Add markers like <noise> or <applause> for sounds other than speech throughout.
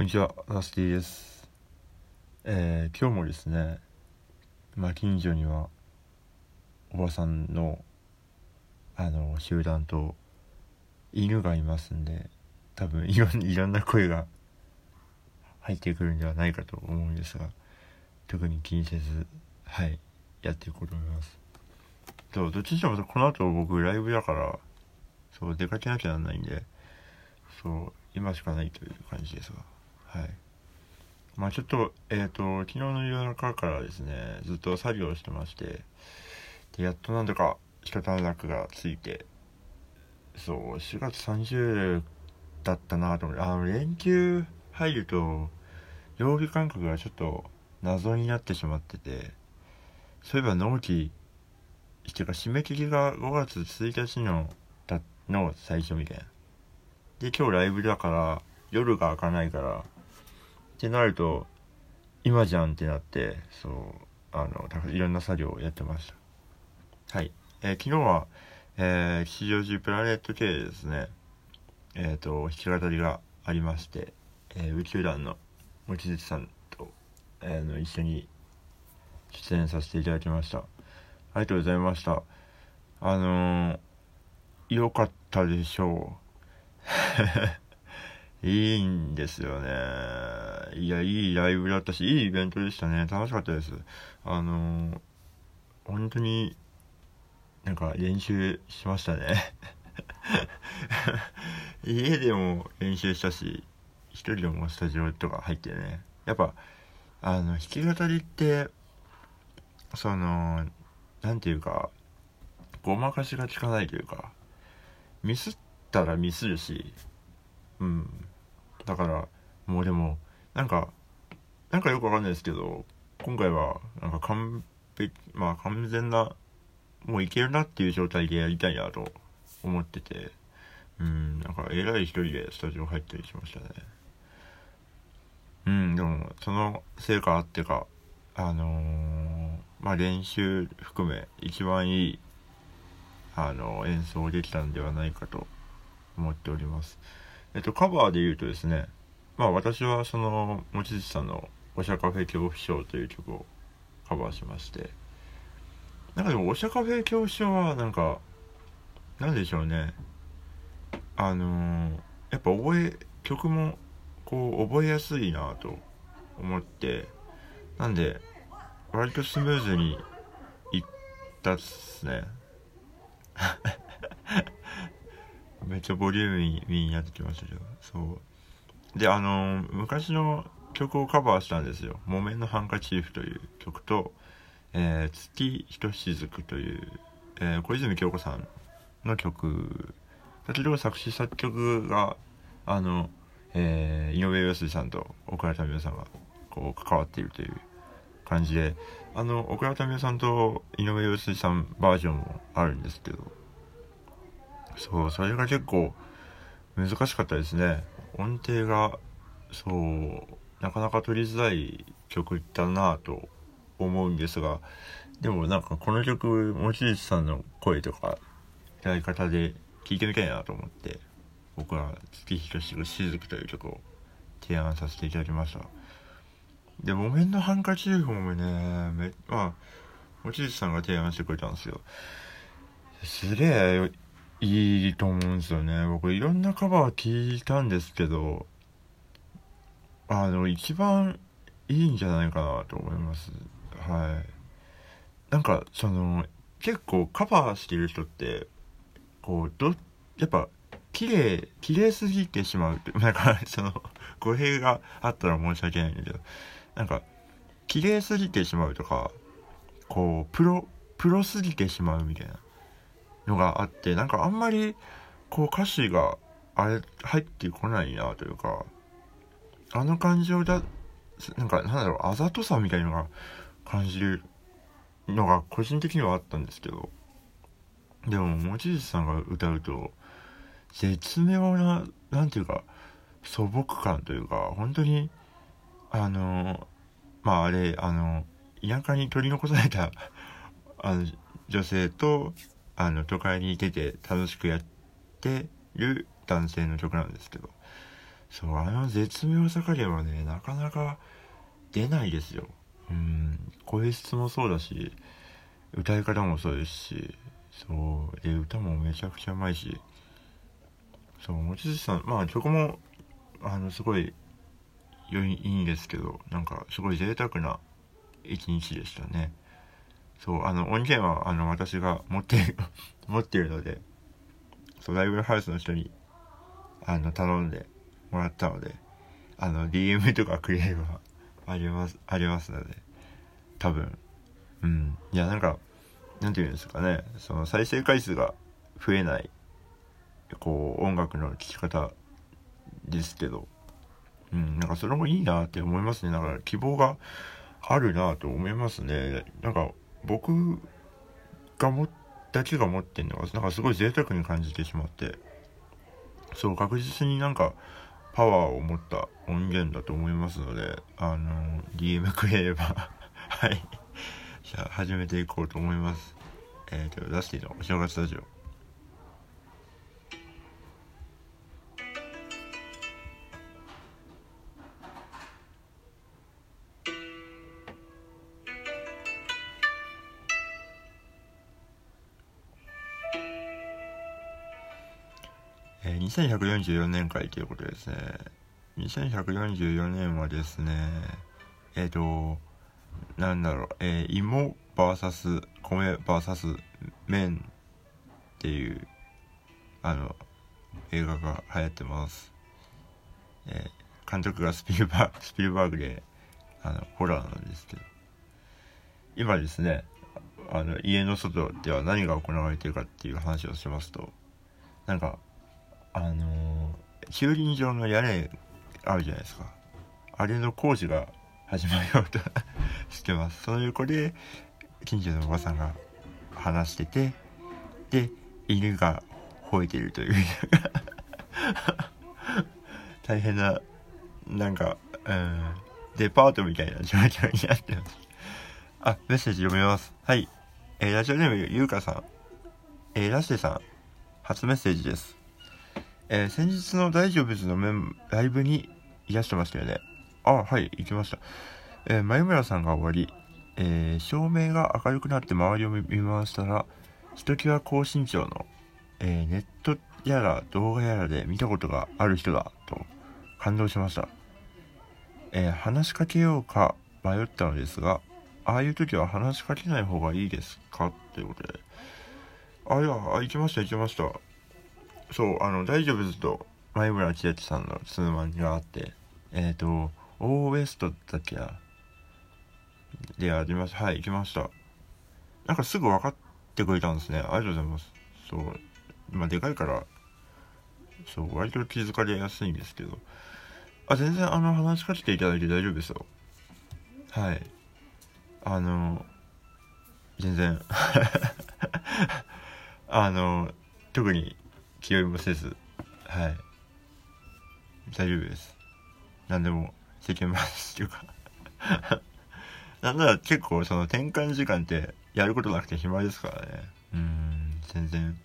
こんにちは、ラスティです。えー、今日もですね、まあ、近所にはおばさんのあの集団と犬がいますんで、多分いろんいろんな声が入ってくるんではないかと思うんですが、特に気にせず、はい、やっていこうと思います。そう、どっちにしてもこの後僕ライブだから、そう、出かけなきゃなんないんで、そう、今しかないという感じですが。はい。まあちょっと、えっ、ー、と、昨日の夜中からですね、ずっと作業してまして、で、やっとなんとか一段落がついて、そう、4月30だったなと思って、あの、連休入ると、曜日感覚がちょっと謎になってしまってて、そういえば納期、っていうか締め切りが5月1日の、だの最初みたいな。で、今日ライブだから、夜が開かないから、ってなると今じゃんってなってそうあのいろんな作業をやってました。はい、えー、昨日は、えー、吉祥寺プラネット系でですね。えっ、ー、と弾き語りがありまして、えー、宇宙団の望月さんと、えー、の一緒に出演させていただきました。ありがとうございました。あのー、よかったでしょういいんですよね。いや、いいライブだったし、いいイベントでしたね。楽しかったです。あのー、本当に、なんか練習しましたね。<laughs> 家でも練習したし、一人でもスタジオとか入ってね。やっぱ、あの、弾き語りって、その、なんていうか、ごまかしが効かないというか、ミスったらミスるし、うん。だからもうでもなんかなんかよくわかんないですけど今回はなんか完璧まあ完全なもういけるなっていう状態でやりたいなと思っててうんなんか偉い一人でスタジオ入ったりしましたねうんでもその成果あってかあのー、まあ練習含め一番いいあの演奏できたんではないかと思っております。えっと、カバーで言うとですね、まあ私はその、望月さんのおしゃカフェ恐怖症という曲をカバーしまして、なんかでもおしゃカフェ恐怖症はなんか、なんでしょうね。あのー、やっぱ覚え、曲もこう覚えやすいなと思って、なんで、割とスムーズにいったっすね。めっちゃボリューミーになってきましたけど、そう。で、あの、昔の曲をカバーしたんですよ。木綿のハンカチーフという曲と、えー、月ひとしずくという、えー、小泉京子さんの曲。だけど作詞作曲が、あの、えー、井上陽水さんと奥田民生さんがこう関わっているという感じで、あの、奥田民生さんと井上陽水さんバージョンもあるんですけど、そう、それが結構難しかったですね。音程が、そう、なかなか取りづらい曲だなと思うんですが、でもなんかこの曲、望月さんの声とか、やり方で聴いてみたいなと思って、僕は月ひとしぐしずくという曲を提案させていただきました。で、木綿のハンカチーフもね、め、まあ、望月さんが提案してくれたんですよ。すげえいいと思うんですよね。僕いろんなカバー聞いたんですけど、あの、一番いいんじゃないかなと思います。はい。なんか、その、結構カバーしてる人って、こう、ど、やっぱ、綺麗、綺麗すぎてしまうって、<laughs> なんか、その、語弊があったら申し訳ないんだけど、なんか、綺麗すぎてしまうとか、こう、プロ、プロすぎてしまうみたいな。のがあってなんかあんまりこう歌詞があれ入ってこないなというかあの感情だなんかなんだろうあざとさみたいのが感じるのが個人的にはあったんですけどでも望月さんが歌うと絶妙な何ていうか素朴感というか本当にあのまああれあの田舎に取り残されたあの女性とあの、都会に出て楽しくやってる男性の曲なんですけど、そうあの絶妙さ加減はねなかなか出ないですよ。うん声質もそうだし歌い方もそうですしそうで歌もめちゃくちゃうまいし。そう望月さんまあ曲もあのすごい良いいいんですけどなんかすごい贅沢な一日でしたね。そうあの音源はあの私が持ってる <laughs> 持ってるのでそうライブハウスの人にあの頼んでもらったのであの DM とかくれればありますありますので多分うん。いやなんかなんていうんですかねその再生回数が増えないこう音楽の聴き方ですけどうんなんかそれもいいなって思いますね。だから希望があるなと思いますね。なんか僕がもだけが持ってんのがなんかすごい贅沢に感じてしまってそう確実になんかパワーを持った音源だと思いますのであの DM くれれば <laughs> はい。じゃあ始めていこうと思います。えっ、ー、とラスティのお正月ラジオ。えー、2144年会ということですね。2144年はですね、えっ、ー、と、なんだろう、えー、芋 VS 米 VS 麺っていう、あの、映画が流行ってます。えー、監督がスピルバーグ、スピルバーグで、あの、ホラーなんですけど、今ですね、あの、家の外では何が行われているかっていう話をしますと、なんか、あのー、駐輪場の屋根あるじゃないですか。あれの工事が始まようとしてます。その横で近所のおばさんが話しててで犬が吠えてるという。<laughs> 大変ななんかうんデパートみたいな状況になってます。あメッセージ読みます。はい。えー、ラジオネームゆうかさん。えー、ラッシェさん。初メッセージです。えー、先日の大丈夫ズのメンライブにいらしてましたよね。あ、はい、行きました。えー、前村さんが終わり、えー、照明が明るくなって周りを見回したら、ひときわ高身長の、えネットやら動画やらで見たことがある人だ、と感動しました。え話しかけようか迷ったのですが、ああいう時は話しかけない方がいいですか？ということで。あ、いや、行きました、行きました。そうあの大丈夫？ずと前村千秋さんのツーマンがあってえっ、ー、とオーウエストだっけな？であります。はい行きました。なんかすぐ分かってくれたんですね。ありがとうございます。そうまあでかいからそう割と気づかれやすいんですけど。あ全然あの話しかけていただいて大丈夫ですよ。はい。あの全然 <laughs> あの特に気負いもせずはい。大丈夫です。何でも世間話っていうか。<laughs> なんなら結構その転換時間ってやることなくて暇ですからね。うん全然。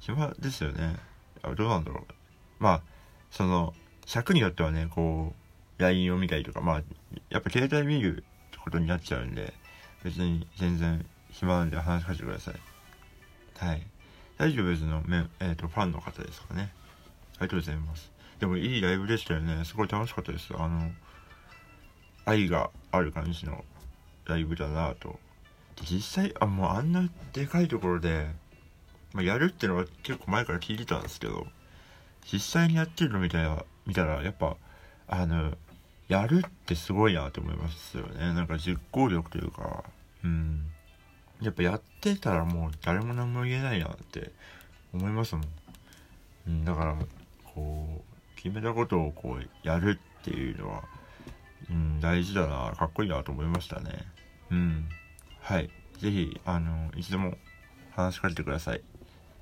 暇ですよね。あどうなんだろう。まあその尺によってはねこう LINE を見たりとかまあやっぱ携帯見ることになっちゃうんで別に全然暇なんで話しかけてください。はい。大丈夫ですのめ、えーと、ファンの方ですかね。ありがとうございます。でもいいライブでしたよね。すごい楽しかったです。あの愛がある感じのライブだなと。実際あもうあんなでかいところで、まあ、やるってのは結構前から聞いてたんですけど実際にやってるの見たら見たらやっぱあのやるってすごいなと思いますよね。なんか実行力というかうん。やっぱやってたらもう誰も何も言えないなって思いますもん、だからこう決めたことをこうやるっていうのは、うん、大事だなかっこいいなと思いましたね。うんはい。是非あのいつでも話しかけてください。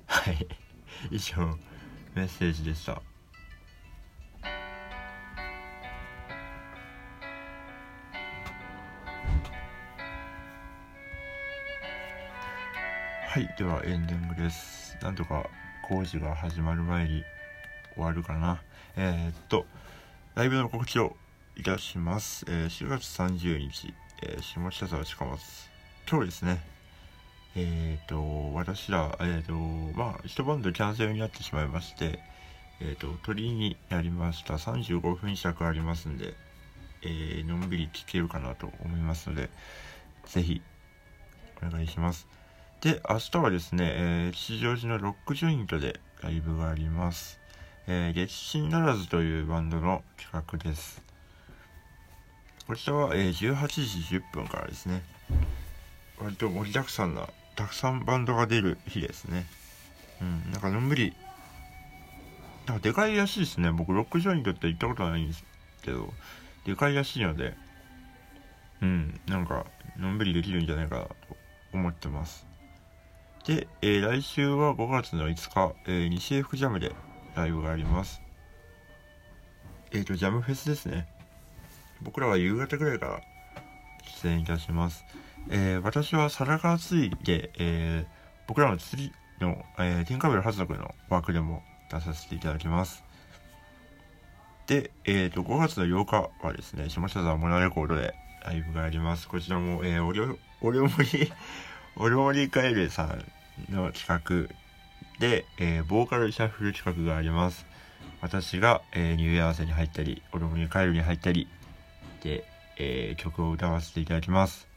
はい。以上メッセージでした。はいではエンディングですなんとか工事が始まる前に終わるかな。えー、っと、ライブの告知をいたします。えー、4月30日、えー、下北沢近松。今日ですね、えっ、と、私ら、えっ、と、まあ、一晩でキャンセルになってしまいまして、えっ、と、鳥になりました。35分尺ありますんで、えのんびり聞けるかなと思いますので、ぜひ、お願いします。で、明日はですね、え吉祥寺のロックジョイントでライブがあります。えー、月心ならずというバンドの企画です。こちらは、えー、18時10分からですね。割と盛りだくさんな、たくさんバンドが出る日ですね。うん、なんかのんびり、なんかでかいらしいですね。僕、ロックジョイントって行ったことないんですけど、でかいらしいので、うん、なんか、のんびりできるんじゃないかなと思ってます。で、えー、来週は5月の5日、えー、西英福ジャムでライブがあります。えっ、ー、と、ジャムフェスですね。僕らは夕方ぐらいから出演いたします。えー、私は皿が熱いで、えー、僕らの釣りの、えー、天下ベル発族の枠でも出させていただきます。で、えっ、ー、と、5月の8日はですね、下北沢モナレコードでライブがあります。こちらも、えー、おりょ、おりょもり、おりょもりカエルさんの企画で、えー、ボーカルシャッフル企画があります。私が、えー、ニューエアーセに入ったり、おりょもりカエルに入ったり、で、えー、曲を歌わせていただきます。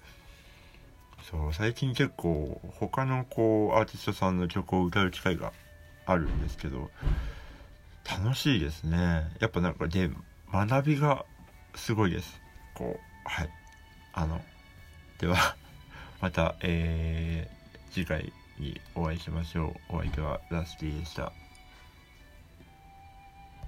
そう、最近結構他のこうアーティストさんの曲を歌う機会があるんですけど、楽しいですね。やっぱなんかで、学びがすごいです。こう、はい。あの、では、また、えー、次回にお会いしましょう。お相手はラスティでした。